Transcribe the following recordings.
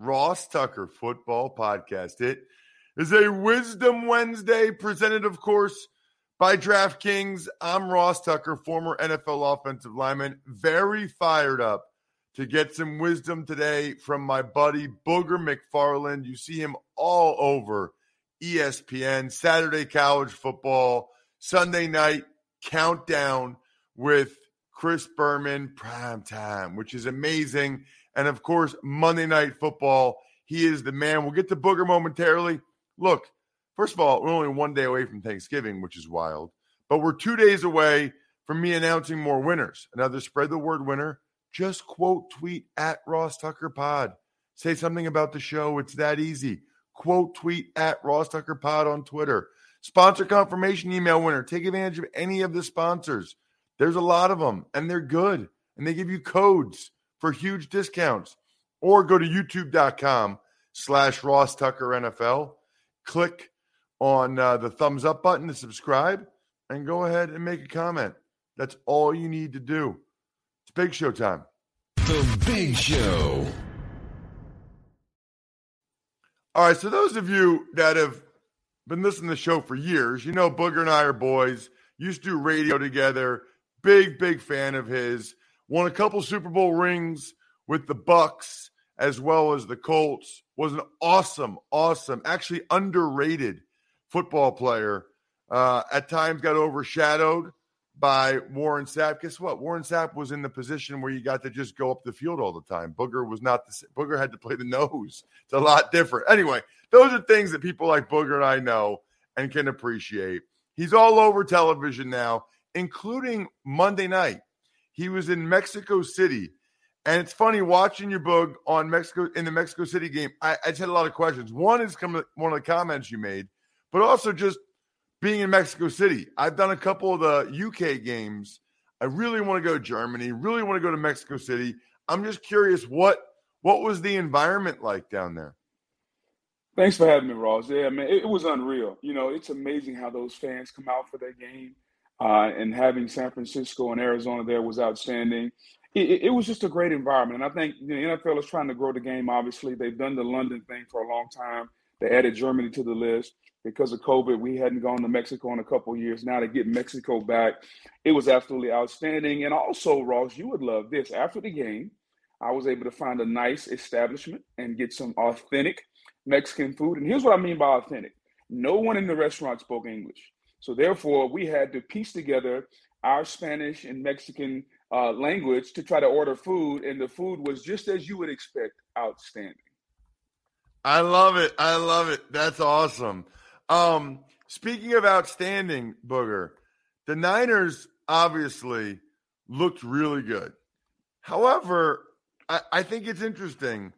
Ross Tucker football podcast. It is a Wisdom Wednesday presented, of course, by DraftKings. I'm Ross Tucker, former NFL offensive lineman, very fired up to get some wisdom today from my buddy Booger McFarland. You see him all over ESPN, Saturday college football, Sunday night countdown with Chris Berman, prime time, which is amazing. And of course, Monday Night Football. He is the man. We'll get to Booger momentarily. Look, first of all, we're only one day away from Thanksgiving, which is wild, but we're two days away from me announcing more winners. Another spread the word winner. Just quote tweet at Ross Tucker Pod. Say something about the show. It's that easy. Quote tweet at Ross Tucker Pod on Twitter. Sponsor confirmation email winner. Take advantage of any of the sponsors. There's a lot of them, and they're good, and they give you codes for huge discounts. Or go to youtube.com slash Ross Tucker NFL. Click on uh, the thumbs up button to subscribe and go ahead and make a comment. That's all you need to do. It's big show time. The Big Show. All right, so those of you that have been listening to the show for years, you know Booger and I are boys. Used to do radio together. Big, big fan of his won a couple Super Bowl rings with the Bucs as well as the Colts. Was an awesome, awesome, actually underrated football player. Uh, at times got overshadowed by Warren Sapp. Guess what? Warren Sapp was in the position where you got to just go up the field all the time. Booger was not the Booger had to play the nose. It's a lot different. Anyway, those are things that people like Booger and I know and can appreciate. He's all over television now, including Monday night. He was in Mexico City. And it's funny watching your book on Mexico in the Mexico City game. I, I just had a lot of questions. One is come one of the comments you made, but also just being in Mexico City. I've done a couple of the UK games. I really want to go to Germany. Really want to go to Mexico City. I'm just curious what what was the environment like down there? Thanks for having me, Ross. Yeah, man, it, it was unreal. You know, it's amazing how those fans come out for their game. Uh, and having San Francisco and Arizona there was outstanding. It, it, was just a great environment. And I think the NFL is trying to grow the game, obviously. They've done the London thing for a long time. They added Germany to the list. Because of COVID, we hadn't gone to Mexico in a couple years. Now to get Mexico back, it was absolutely outstanding. And also, Ross, you would love this. After the game, I was able to find a nice establishment and get some authentic Mexican food. And here's what I mean by authentic no one in the restaurant spoke English. So therefore, we had to piece together our Spanish and Mexican uh, language to try to order food, and the food was just as you would expect, outstanding. I love it. I love it. That's awesome. Um, speaking of outstanding, Booger, the Niners obviously looked really good. However, I, I think it's interesting.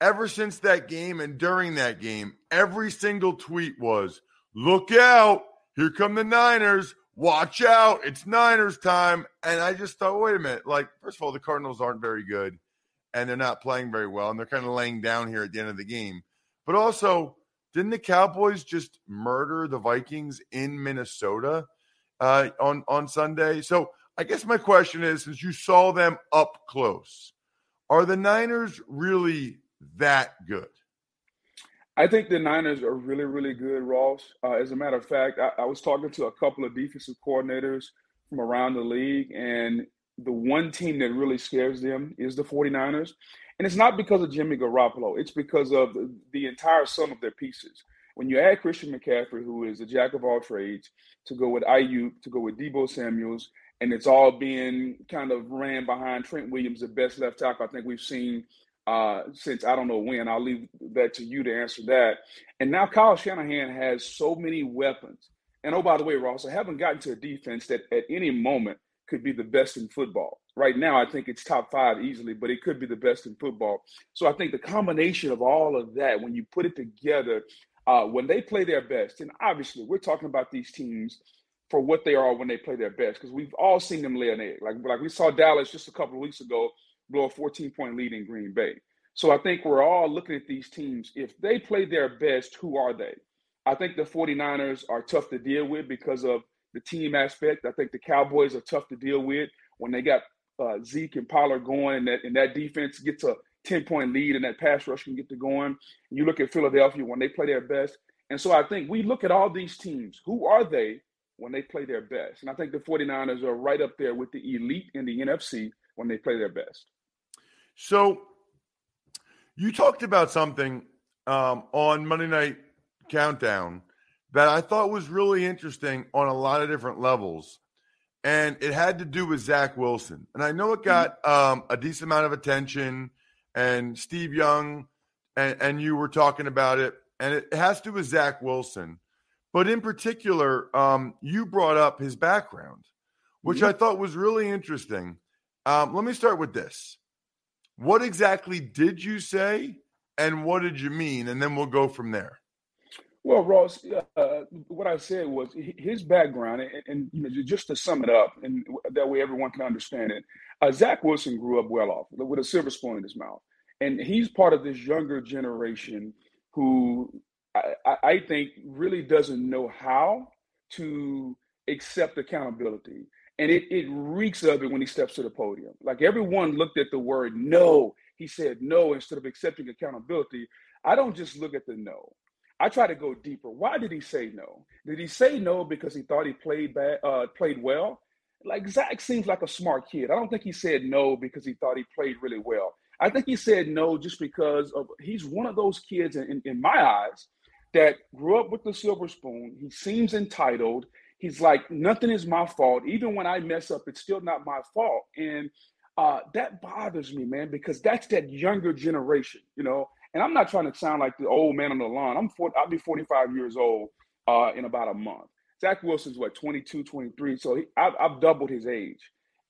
Ever since that game and during that game, every single tweet was, look out here come the Niners. Watch out. It's Niners time. And I just thought, wait a minute. Like, first of all, the Cardinals aren't very good and they're not playing very well. And they're kind of laying down here at the end of the game. But also, didn't the Cowboys just murder the Vikings in Minnesota? uh, on on Sunday. So I guess my question is, since you saw them up close, are the Niners really that good? I think the Niners are really, really good, Ross. Uh, as a matter of fact, I, I was talking to a couple of defensive coordinators from around the league, and the one team that really scares them is the 49ers. And it's not because of Jimmy Garoppolo, it's because of the, the entire sum of their pieces. When you add Christian McCaffrey, who is a jack of all trades, to go with Aiyuk, to go with Deebo Samuels, and it's all being kind of ran behind Trent Williams, the best left tackle I think we've seen uh, since I don't know when. I'll leave that to you to answer that. And now Kyle Shanahan has so many weapons. And oh, by the way, Ross, I haven't gotten to a defense that at any moment could be the best in football. Right now, I think it's top five easily, but it could be the best in football. So I think the combination of all of that, when you put it together, uh, when they play their best, and obviously we're talking about these teams for what they are when they play their best, because we've all seen them lay an egg. Like, like we saw Dallas just a couple of weeks ago blow a 14 point lead in Green Bay. So I think we're all looking at these teams. If they play their best, who are they? I think the 49ers are tough to deal with because of the team aspect. I think the Cowboys are tough to deal with when they got uh, Zeke and Pollard going and that, and that defense gets a 10 point lead and that pass rush can get to going. You look at Philadelphia when they play their best. And so I think we look at all these teams. Who are they when they play their best? And I think the 49ers are right up there with the elite in the NFC when they play their best. So you talked about something um, on Monday Night Countdown that I thought was really interesting on a lot of different levels. And it had to do with Zach Wilson. And I know it got um, a decent amount of attention, and Steve Young and, and you were talking about it. And it has to do with Zach Wilson. But in particular, um, you brought up his background, which mm-hmm. I thought was really interesting. Um, let me start with this. What exactly did you say and what did you mean? And then we'll go from there. Well, Ross, uh, what I said was his background, and, and, you know, just to sum it up, and that way everyone can understand it. Uh, Zach Wilson grew up well off with a silver spoon in his mouth, and he's part of this younger generation who I, I think really doesn't know how to accept accountability. And it, it reeks of it when he steps to the podium. Like everyone looked at the word no. He said no instead of accepting accountability. I don't just look at the no. I try to go deeper. Why did he say no? Did he say no because he thought he played bad, uh, played well? Like Zach seems like a smart kid. I don't think he said no because he thought he played really well. I think he said no just because of he's one of those kids in, in, in my eyes that grew up with the silver spoon. He seems entitled. He's like, nothing is my fault. Even when I mess up, it's still not my fault. And uh, that bothers me, man, because that's that younger generation, you know. And I'm not trying to sound like the old man on the lawn. I'm 40, I'll be 45 years old uh, in about a month. Zach Wilson's what 22, 23, so he, I've, I've doubled his age.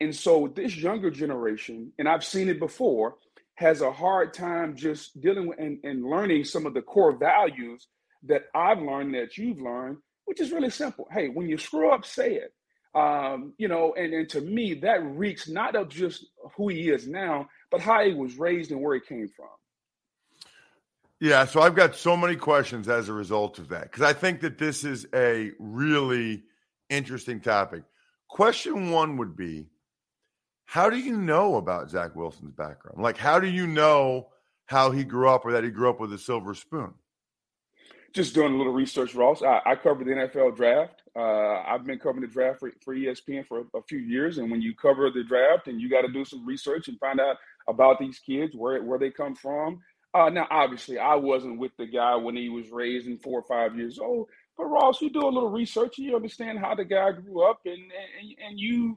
And so this younger generation, and I've seen it before, has a hard time just dealing with and, and learning some of the core values that I've learned that you've learned which is really simple. Hey, when you screw up, say it. Um, you know, and, and to me, that reeks not of just who he is now, but how he was raised and where he came from. Yeah, so I've got so many questions as a result of that because I think that this is a really interesting topic. Question one would be How do you know about Zach Wilson's background? Like, how do you know how he grew up or that he grew up with a silver spoon? Just doing a little research, Ross. I, I covered the NFL draft. Uh, I've been covering the draft for, for ESPN for a, a, few years, and when you cover the draft, and you got to do some research and find out about these kids, where where they come from. Uh, now, obviously, I wasn't with the guy when he was raised in four or five years old. But Ross, you do a little research, and you understand how the guy grew up, and and, and you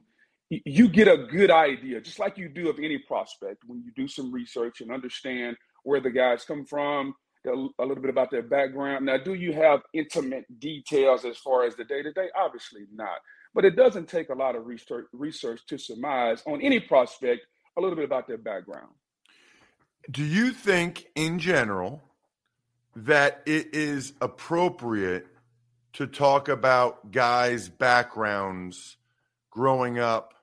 you get a good idea, just like you do of any prospect when you do some research and understand where the guys come from a, little bit about their background. Now, do you have intimate details as far as the day to day? Obviously not. But it doesn't take a lot of research to surmise on any prospect a little bit about their background. Do you think, in general, that it is appropriate to talk about guys' backgrounds growing up,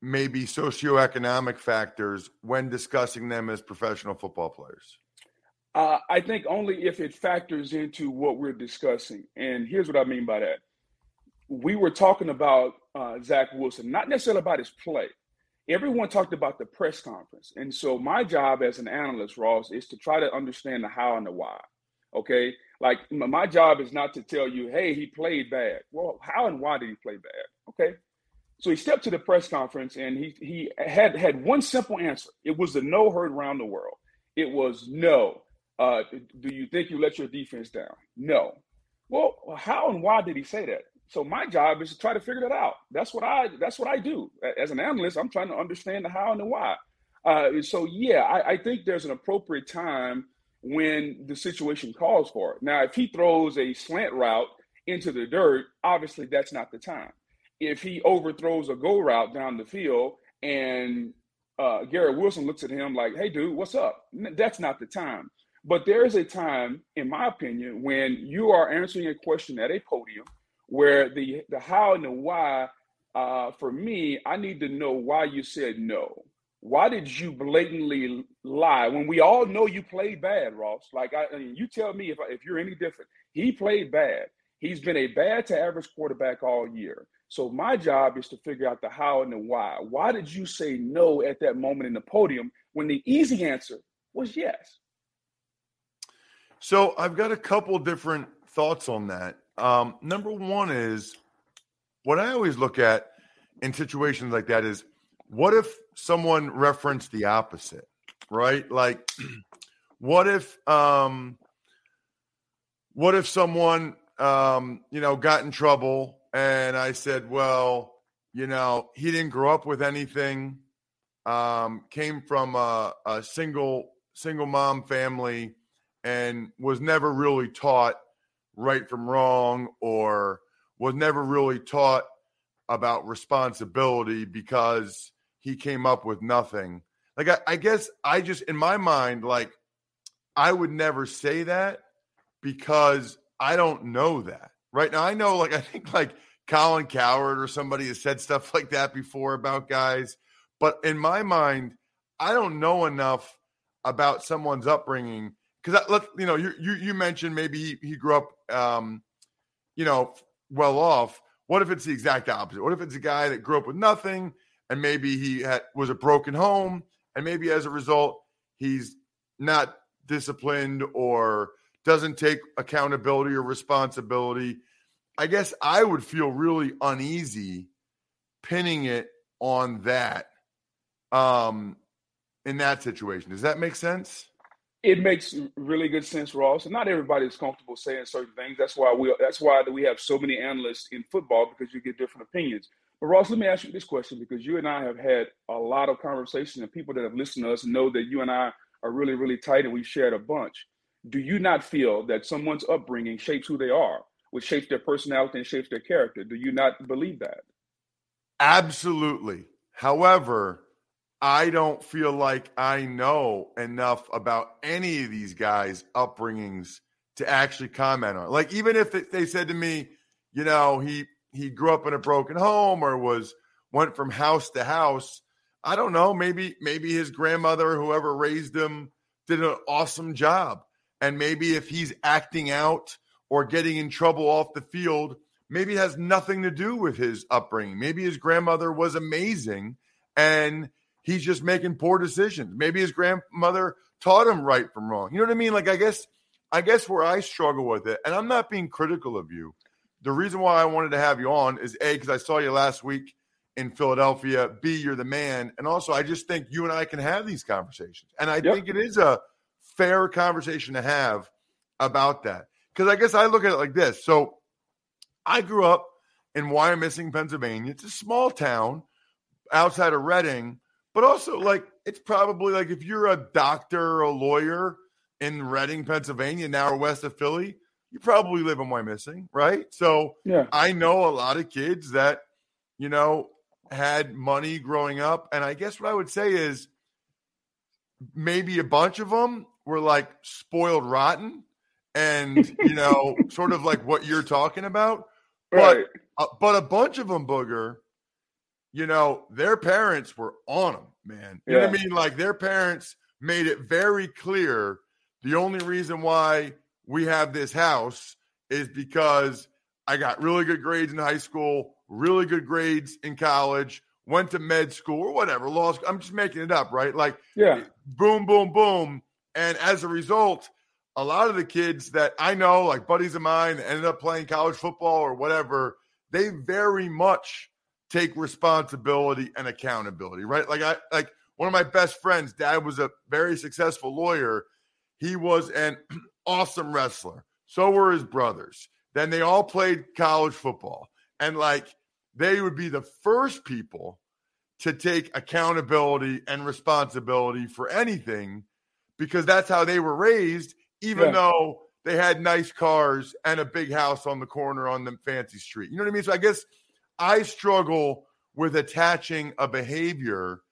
maybe socioeconomic factors, when discussing them as professional football players? Uh, I think only if it factors into what we're discussing. And here's what I mean by that. we were talking about uh, Zach Wilson, not necessarily about his play. Everyone talked about the press conference. And so my job as an analyst, Ross, is to try to understand the how and the why. Okay. Like my job is not to tell you, hey, he played bad. Well, how and why did he play bad? Okay. So he stepped to the press conference and he he had had one simple answer. It was the no heard around the world. It was no. Uh, do you think you let your defense down? No. Well, how and why did he say that? So my job is to try to figure that out. That's what I that's what I do as an analyst. I'm trying to understand the how and the why. Uh, so yeah, I, I think there's an appropriate time when the situation calls for it. Now, if he throws a slant route into the dirt, obviously that's not the time. If he overthrows a go route down the field and uh, Garrett Wilson looks at him like, "Hey, dude, what's up?" That's not the time. But there is a time, in my opinion, when you are answering a question at a podium where the the how and the why uh, for me i need to know why you said no. Why did you blatantly lie when we all know you played bad ross? Like i, I mean, you tell me if, if you're any different. He played bad. He's been a bad to average quarterback all year. So my job is to figure out the how and the why. Why did you say no at that moment in the podium when the easy answer was yes so i've got a couple different thoughts on that um, number one is what I always look at in situations like that is what if someone referenced the opposite, right? Like, what if, um, what if someone, um, you know, got in trouble and I said, well, you know, he didn't grow up with anything, um, came from a, a single single mom family, and was never really taught right from wrong or was never really taught about responsibility because he came up with nothing. Like, I, I, guess I just, in my mind, like, I would never say that because I don't know that. Right now, I know, like, I think, like, Colin Cowherd or somebody has said stuff like that before about guys. But in my mind, I don't know enough about someone's upbringing because let you know you, you you mentioned maybe he, he grew up um, you know well off. What if it's the exact opposite? What if it's a guy that grew up with nothing and maybe he had, was a broken home and maybe as a result he's not disciplined or doesn't take accountability or responsibility. I guess I would feel really uneasy pinning it on that um in that situation. Does that make sense? It makes really good sense, Ross. And not everybody is comfortable saying certain things. That's why we that's why we have so many analysts in football because you get different opinions. But Ross, let me ask you this question because you and I have had a lot of conversations, and people that have listened to us know that you and I are really, really tight, and we've shared a bunch. Do you not feel that someone's upbringing shapes who they are, which shapes their personality and shapes their character? Do you not believe that? Absolutely. However, I don't feel like I know enough about any of these guys' upbringings to actually comment on. Like even if they said to me, you know, he he grew up in a broken home or was went from house to house, I don't know, maybe maybe his grandmother whoever raised him did an awesome job. And maybe if he's acting out or getting in trouble off the field, maybe it has nothing to do with his upbringing. Maybe his grandmother was amazing and he's just making poor decisions. Maybe his grandmother taught him right from wrong. You know what I mean? Like I guess I guess where I struggle with it, and I'm not being critical of you. The reason why I wanted to have you on is A, because I saw you last week in Philadelphia. B, you're the man. And also I just think you and I can have these conversations. And I yep. think it is a fair conversation to have about that. Because I guess I look at it like this. So I grew up in Wyomissing, Pennsylvania. It's a small town outside of Reading but also, like, it's probably like if you're a doctor or a lawyer in Reading, Pennsylvania, now or west of Philly, you probably live in Wyomissing, right? So yeah. I know a lot of kids that, you know, had money growing up. And I guess what I would say is maybe a bunch of them were like spoiled rotten and, you know, sort of like what you're talking about. Right. But, uh, but a bunch of them, Booger, you know, their parents were on them, man. You yeah. know what I mean? Like their parents made it very clear the only reason why we have this house is because I got really good grades in high school, really good grades in college, went to med school or whatever, law school. I'm just making it up, right? Like, yeah, eh, boom, boom, boom. And as a result, a lot of the kids that I know, like buddies of mine, ended up playing college football or whatever, they very much take responsibility and accountability, right? Like I like one of my best friends, dad was a very successful lawyer. He was an awesome wrestler. So were his brothers. Then they all played college football. And like they would be the first people to take accountability and responsibility for anything because that's how they were raised, even yeah. though they had nice cars and a big house on the corner on the fancy street. You know what I mean? So I guess I struggle with attaching a behavior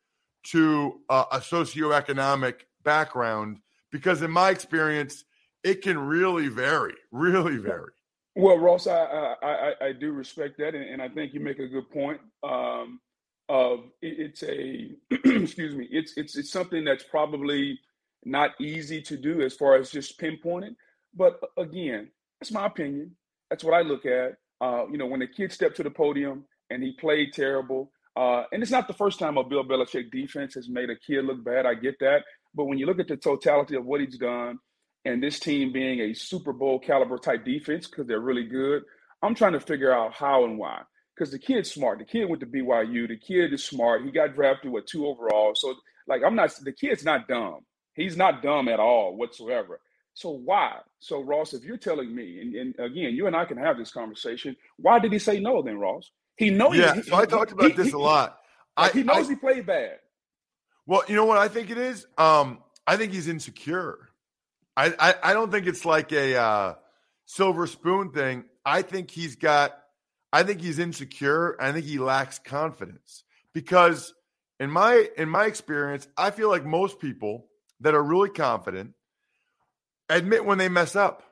to uh, a socioeconomic background because, in my experience, it can really vary, really vary. Well, Ross, I I, I do respect that, and, and, I think you make a good point. Um, of it, it's a excuse me, it's it's it's something that's probably not easy to do as far as just pinpointing. But again, that's my opinion. That's what I look at. Uh, you know, when the kid stepped to the podium and he played terrible, uh, and it's not the first time a Bill Belichick defense has made a kid look bad. I get that. But when you look at the totality of what he's done, and this team being a Super Bowl caliber type defense because they're really good. I'm trying to figure out how and why. Because the kid's smart. The kid went to BYU. The kid is smart. He got drafted with two overall. So, like, I'm not. The kid's not dumb. He's not dumb at all whatsoever. So why? So Ross, if you're telling me, and, and again, you and I can have this conversation. Why did he say no then, Ross? He knows. Yeah. He, so I talked about he, this he, a lot. I, he knows I, he played bad. Well, you know what I think it is. Um, I think he's insecure. I, I, I don't think it's like a uh, silver spoon thing. I think he's got, I think he's insecure. I think he lacks confidence because in my in my experience, I feel like most people that are really confident admit when they mess up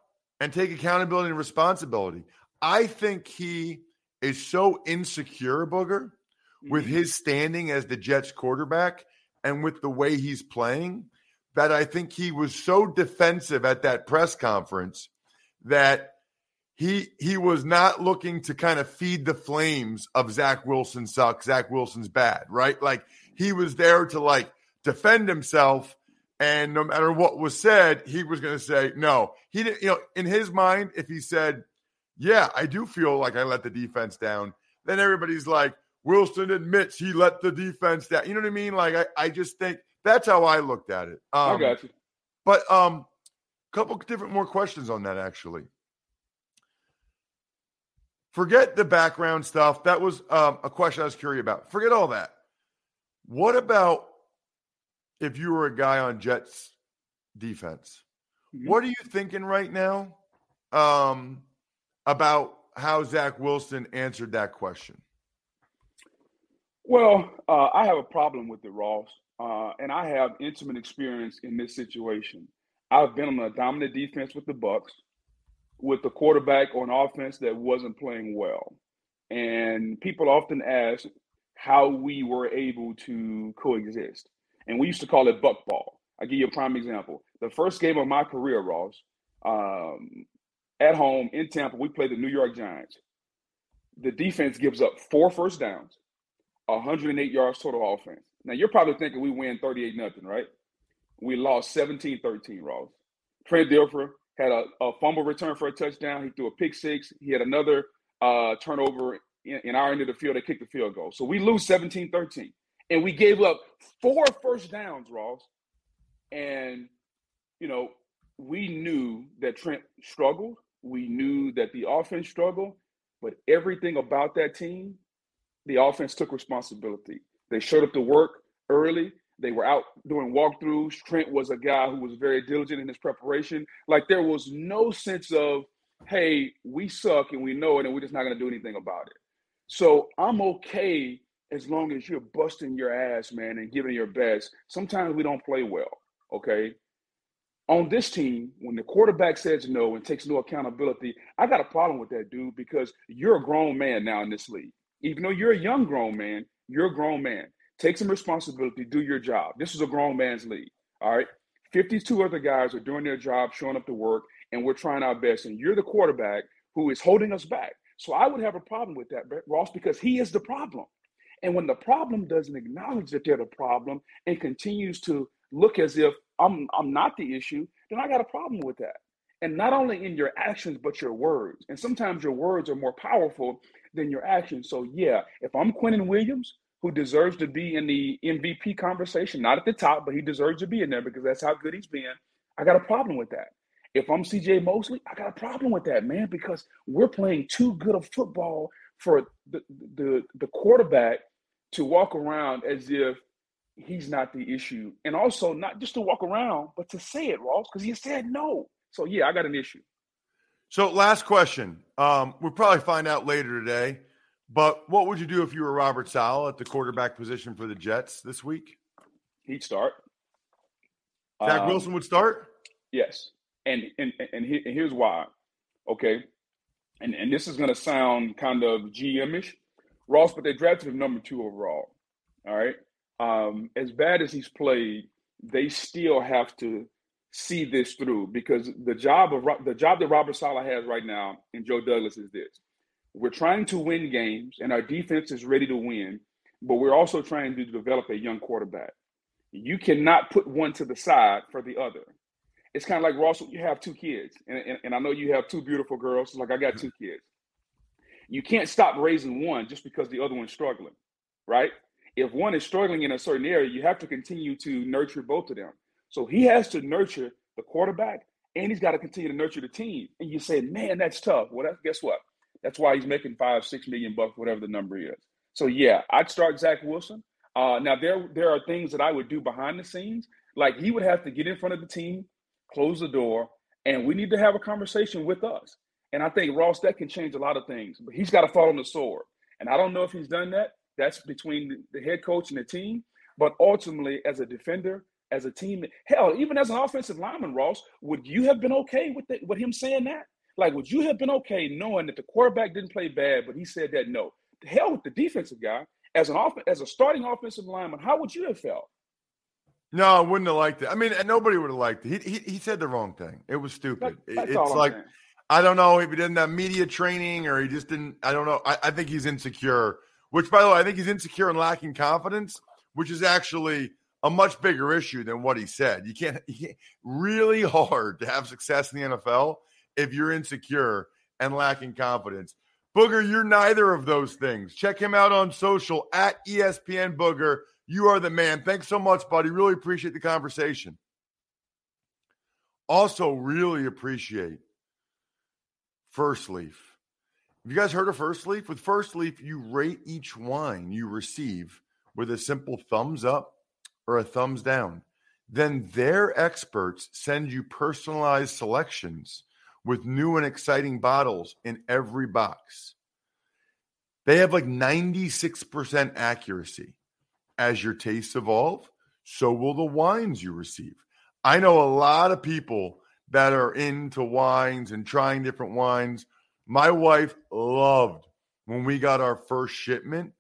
and take accountability and responsibility. I think he is so insecure, Booger, mm-hmm. with his standing as the Jets quarterback and with the way he's playing that I think he was so defensive at that press conference that he he was not looking to kind of feed the flames of Zach Wilson sucks, Zach Wilson's bad, right? Like he was there to like defend himself, and no matter what was said, he was going to say no. He didn't, you know, in his mind, if he said, "Yeah, I do feel like I let the defense down," then everybody's like, Wilson admits he let the defense down. You know what I mean? Like I, I just think that's how I looked at it. Um, I got you. But um, a couple different more questions on that actually. Forget the background stuff. That was um, a question I was curious about. Forget all that. What about if you were a guy on Jets defense? Mm-hmm. What are you thinking right now um, about how Zach Wilson answered that question? Well, uh, I have a problem with it, Ross uh, and I have intimate experience in this situation. I've been on a dominant defense with the Bucs, with the quarterback on offense that wasn't playing well, and people often ask how we were able to coexist, and we used to call it buck ball. I give you a prime example. The first game of my career, Ross, um, at home in Tampa, we played the New York Giants. The defense gives up four first downs, 108 yards total offense. Now you're probably thinking we win 38 nothing, right? We lost 17-13, Ross. Trent Dilfer had a, a, fumble return for a touchdown. He threw a pick six. He had another uh, turnover in, in, our end of the field. They kicked the field goal. So we lose 17-13. And we gave up four first downs, Ross. And, you know, we knew that Trent struggled. We knew that the offense struggled. But everything about that team, the offense took responsibility. They showed up to work early. They were out doing walkthroughs. Trent was a guy who was very diligent in his preparation. Like there was no sense of, hey, we suck and we know it and we're just not going to do anything about it. So I'm okay as long as you're busting your ass, man, and giving your best. Sometimes we don't play well, okay? On this team, when the quarterback says no and takes no accountability, I got a problem with that, dude, because you're a grown man now in this league. Even though you're a young grown man, you're a grown man. Take some responsibility, do your job. This is a grown man's league. All right. 52 other guys are doing their job, showing up to work, and we're trying our best. And you're the quarterback who is holding us back. So I would have a problem with that, Ross, because he is the problem. And when the problem doesn't acknowledge that they're the problem and continues to look as if I'm I'm not the issue, then I got a problem with that. And not only in your actions, but your words. And sometimes your words are more powerful than your actions. So yeah, if I'm Quinnen Williams, who deserves to be in the MVP conversation, not at the top, but he deserves to be in there because that's how good he's been. I got a problem with that. If I'm CJ Mosley, I got a problem with that, man, because we're playing too good of football for the, the, the quarterback to walk around as if he's not the issue. And also not just to walk around, but to say it, Ross, because he said no. So yeah, I got an issue. So last question. Um, we'll probably find out later today. But what would you do if you were Robert Saleh at the quarterback position for the Jets this week? He'd start. Zach um, Wilson would start. Yes, and and and, he, and here's why. Okay, and and this is going to sound kind of GMish, Ross, but they drafted him number two overall. All right. Um, as bad as he's played, they still have to see this through because the job of the job that Robert Saleh has right now and Joe Douglas is this: we're trying to win games, and our defense is ready to win, but we're also trying to develop a young quarterback. You cannot put one to the side for the other. It's kind of like Russell. You have two kids, and, and, and I know you have two beautiful girls. Like I got two kids you can't stop raising one just because the other one's struggling, right? If one is struggling in a certain area, you have to continue to nurture both of them. So he has to nurture the quarterback and he's got to continue to nurture the team. And you say, man, that's tough. Well, that's, guess what? That's why he's making five, six million bucks, whatever the number is. So yeah, I'd start Zach Wilson. Uh, now there there are things that I would do behind the scenes. Like he would have to get in front of the team, close the door, and we need to have a conversation with us. And I think Ross, that can change a lot of things, but he's got to fall on the sword. And I don't know if he's done that. That's between the head coach and the team. But ultimately, as a defender, as a team, hell, even as an offensive lineman, Ross, would you have been okay with the, with him saying that? Like, would you have been okay knowing that the quarterback didn't play bad, but he said that no? The hell with the defensive guy as an off, as a starting offensive lineman. How would you have felt? No, I wouldn't have liked it. I mean, nobody would have liked it. He, he, he said the wrong thing. It was stupid. That, it's like saying. I don't know if he didn't have media training or he just didn't. I don't know. I, I, think he's insecure, which, by the way, I think he's insecure and lacking confidence, which is actually a much bigger issue than what he said. You can't, you can't really hard to have success in the NFL if you're insecure and lacking confidence. Booger, you're neither of those things. Check him out on social at ESPN Booger. You are the man. Thanks so much, buddy. Really appreciate the conversation. Also, really appreciate First Leaf. Have you guys heard of First Leaf? With First Leaf, you rate each wine you receive with a simple thumbs up or a thumbs down. Then their experts send you personalized selections with new and exciting bottles in every box. They have like 96% accuracy. As your tastes evolve, so will the wines you receive. I know a lot of people that are into wines and trying different wines. My wife loved when we got our first shipment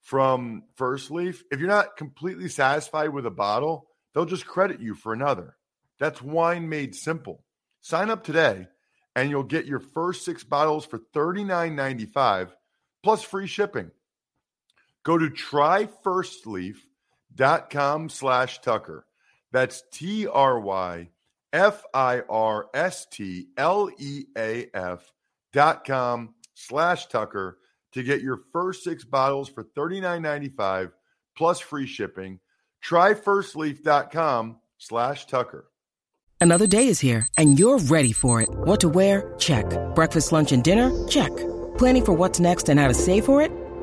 from First Leaf. If you're not completely satisfied with a bottle, they'll just credit you for another. That's wine made simple. Sign up today and you'll get your first six bottles for $39.95 plus free shipping. Go to tryfirstleaf.com slash Tucker. That's T R Y F I R S T L E A F dot com slash Tucker to get your first six bottles for $39.95 plus free shipping. Try firstleaf.com slash Tucker. Another day is here and you're ready for it. What to wear? Check. Breakfast, lunch, and dinner? Check. Planning for what's next and how to save for it?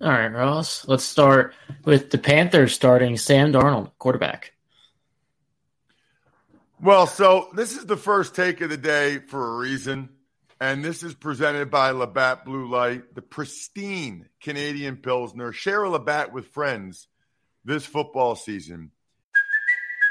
All right, Ross. Let's start with the Panthers starting Sam Darnold, quarterback. Well, so this is the first take of the day for a reason And this is presented by Labatt Blue Light, the pristine Canadian Pilsner. Share a Labatt with friends this football season.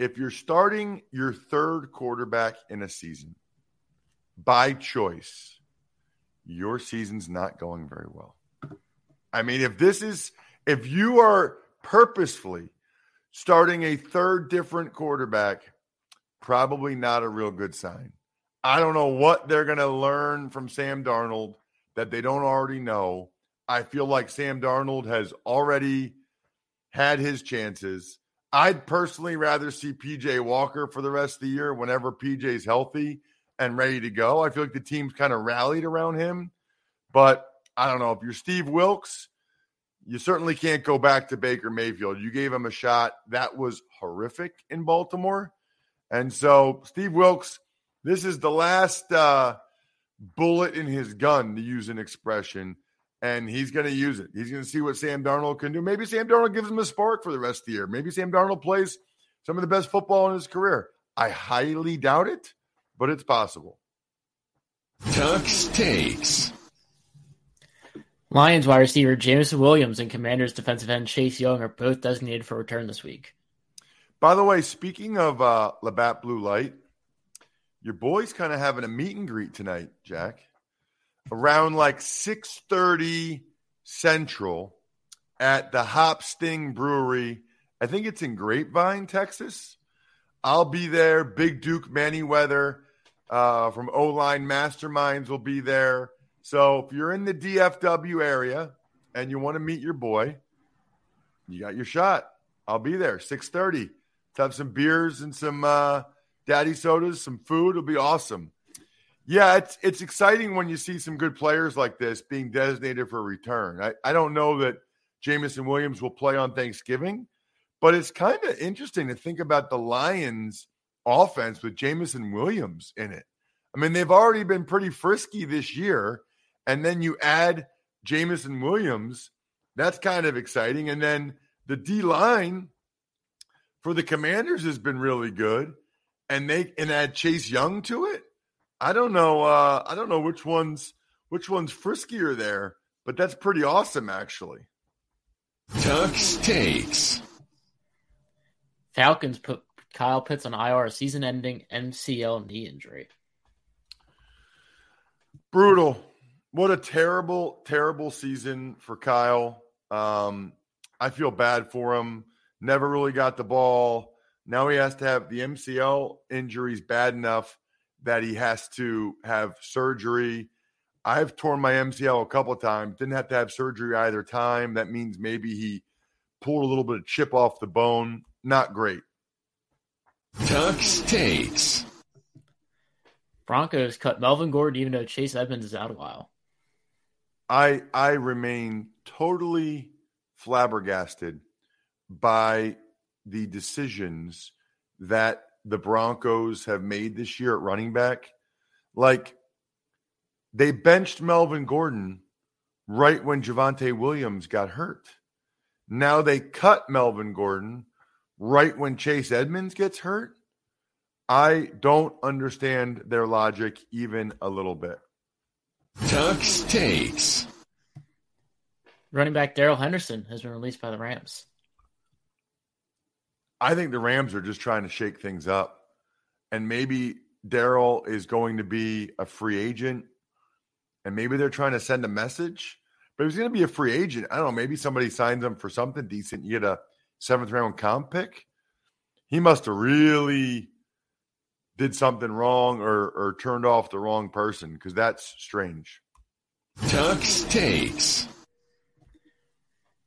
If you're starting your third quarterback in a season by choice, your season's not going very well. I mean, if this is, if you are purposefully starting a third different quarterback, probably not a real good sign. I don't know what they're going to learn from Sam Darnold that they don't already know. I feel like Sam Darnold has already had his chances. I'd personally rather see PJ Walker for the rest of the year whenever PJ's healthy and ready to go. I feel like the team's kind of rallied around him. But I don't know. If you're Steve Wilks, you certainly can't go back to Baker Mayfield. You gave him a shot. That was horrific in Baltimore. And so, Steve Wilks, this is the last uh, bullet in his gun, to use an expression and he's going to use it. He's going to see what Sam Darnold can do. Maybe Sam Darnold gives him a spark for the rest of the year. Maybe Sam Darnold plays some of the best football in his career. I highly doubt it, but it's possible. Tux takes. Lions wide receiver Jameson Williams and Commanders defensive end Chase Young are both designated for return this week. By the way, speaking of uh, Labatt Blue Light, your boys kind of having a meet and greet tonight, Jack around like 6:30 Central at the Hop Sting Brewery. I think it's in Grapevine, Texas. I'll be there. Big Duke Manyweather uh, from O Line Masterminds will be there. So if you're in the DFW area and you want to meet your boy, you got your shot. I'll be there 6:30. Let's have some beers and some uh, daddy sodas, some food. It'll be awesome. Yeah, it's it's exciting when you see some good players like this being designated for return. I, I don't know that Jameson Williams will play on Thanksgiving, but it's kind of interesting to think about the Lions offense with Jameson Williams in it. I mean, they've already been pretty frisky this year, and then you add Jameson Williams. That's kind of exciting. And then the D line for the Commanders has been really good, and they and add Chase Young to it. I don't know. Uh, I don't know which one's which one's friskier there, but that's pretty awesome, actually. Tux takes. Falcons put Kyle Pitts on IR, season-ending MCL knee injury. Brutal. What a terrible, terrible season for Kyle. Um, I feel bad for him. Never really got the ball. Now he has to have the MCL injuries bad enough that he has to have surgery. I've torn my MCL a couple of times, didn't have to have surgery either time. That means maybe he pulled a little bit of chip off the bone. Not great. Tux takes. Broncos cut Melvin Gordon even though Chase Edmonds is out a while. I I remain totally flabbergasted by the decisions that the Broncos have made this year at running back. Like they benched Melvin Gordon right when Javonte Williams got hurt. Now they cut Melvin Gordon right when Chase Edmonds gets hurt. I don't understand their logic even a little bit. Tux takes. Running back Darrell Henderson has been released by the Rams. I think the Rams are just trying to shake things up. And maybe Darrell is going to be a free agent. And maybe they're trying to send a message. But he's going to be a free agent. I don't know. Maybe somebody signs him for something decent. You get a seventh round comp pick. He must have really did something wrong or, or turned off the wrong person because that's strange. Tux takes.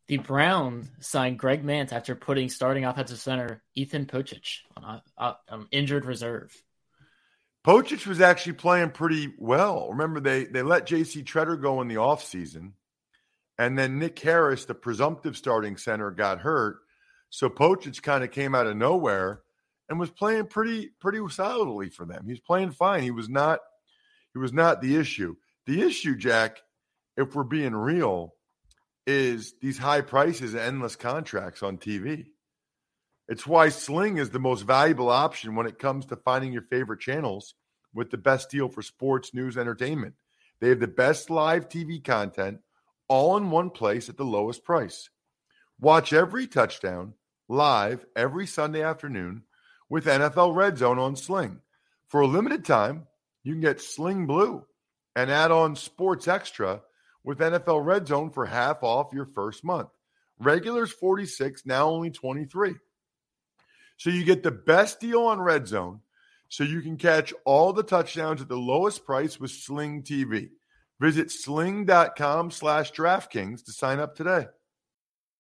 The Browns signed Greg Mancz after putting starting offensive center Ethan Pocic on, uh, injured reserve. Pocic was actually playing pretty well. Remember, they they let J.C. Tretter go in the offseason, and then Nick Harris, the presumptive starting center, got hurt. So Pocic kind of came out of nowhere and was playing pretty pretty solidly for them. He's playing fine. He was not he was not the issue. The issue, Jack, if we're being real, is these high prices and endless contracts on TV. It's why Sling is the most valuable option when it comes to finding your favorite channels with the best deal for sports, news, entertainment. They have the best live TV content all in one place at the lowest price. Watch every touchdown live every Sunday afternoon with NFL Red Zone on Sling. For a limited time, you can get Sling Blue and add on Sports Extra with NFL Red Zone for half off your first month. Regulars 46, now only 23. So you get the best deal on Red Zone so you can catch all the touchdowns at the lowest price with Sling TV. Visit sling.com slash DraftKings to sign up today.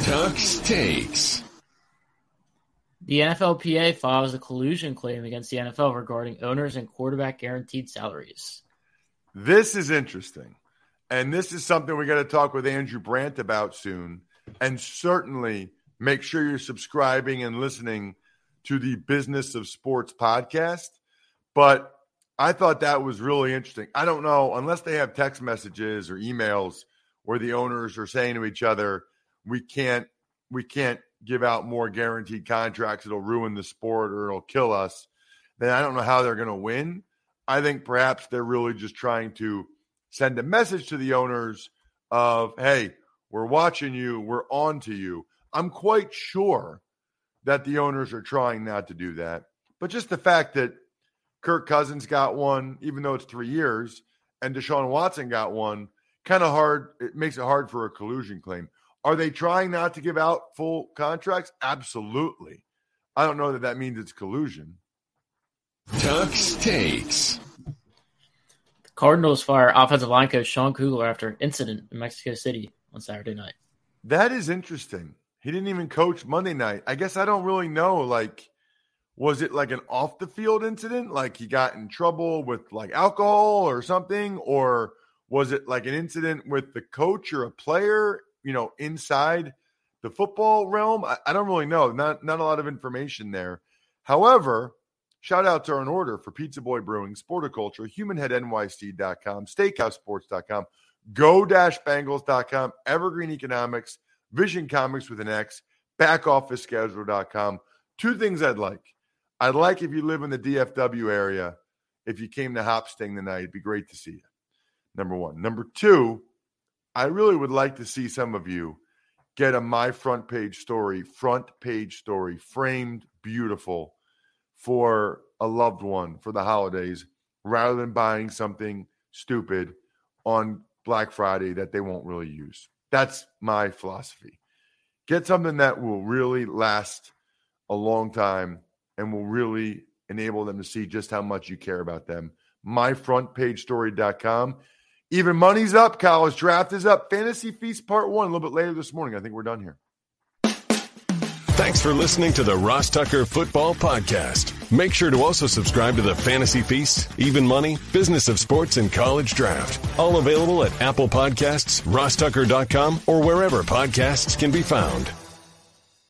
Tuck's Takes. The NFLPA files a collusion claim against the NFL regarding owners and quarterback guaranteed salaries. This is interesting. And this is something we got to talk with Andrew Brandt about soon. And certainly make sure you're subscribing and listening to the Business of Sports podcast. But I thought that was really interesting. I don't know, unless they have text messages or emails where the owners are saying to each other, we can't we can't give out more guaranteed contracts. It'll ruin the sport or it'll kill us. Then i don't know how they're going to win. I think perhaps they're really just trying to send a message to the owners of hey we're watching you. We're on to you. I'm quite sure that the owners are trying not to do that. But just the fact that kirk cousins got one even though it's three years and deshaun watson got one kind of hard it makes it hard for a collusion claim are they trying not to give out full contracts? Absolutely. I don't know that that means it's collusion. Tuck's Takes. The Cardinals fire offensive line coach Sean Kugler after an incident in Mexico City on Saturday night. That is interesting. He didn't even coach Monday night. I guess I don't really know. Like, was it like an off the field incident? Like he got in trouble with like alcohol or something? Or was it like an incident with the coach or a player? You know, inside the football realm? I, I don't really know. Not not a lot of information there. However, shout out to our order for Pizza Boy Brewing, Sporticulture, HumanHeadNYC.com, SteakhouseSports.com, Go-Bengals.com, Evergreen Economics, Vision Comix with an X, BackOfficeSchedule.com. Two things I'd like. I'd like if you live in the DFW area, if you came to Hopsting tonight, it'd be great to see you. Number one. Number two, I really would like to see some of you get a my front page story, front page story, framed beautiful for a loved one for the holidays rather than buying something stupid on Black Friday that they won't really use. That's my philosophy. Get something that will really last a long time and will really enable them to see just how much you care about them. Myfrontpagestory.com. Even money's up. College draft is up. Fantasy Feast Part 1 a little bit later this morning. I think we're done here. Thanks for listening to the Ross Tucker Football Podcast. Make sure to also subscribe to the Fantasy Feast, Even Money, Business of Sports, and College Draft. All available at Apple Podcasts, rosstucker.com, or wherever podcasts can be found.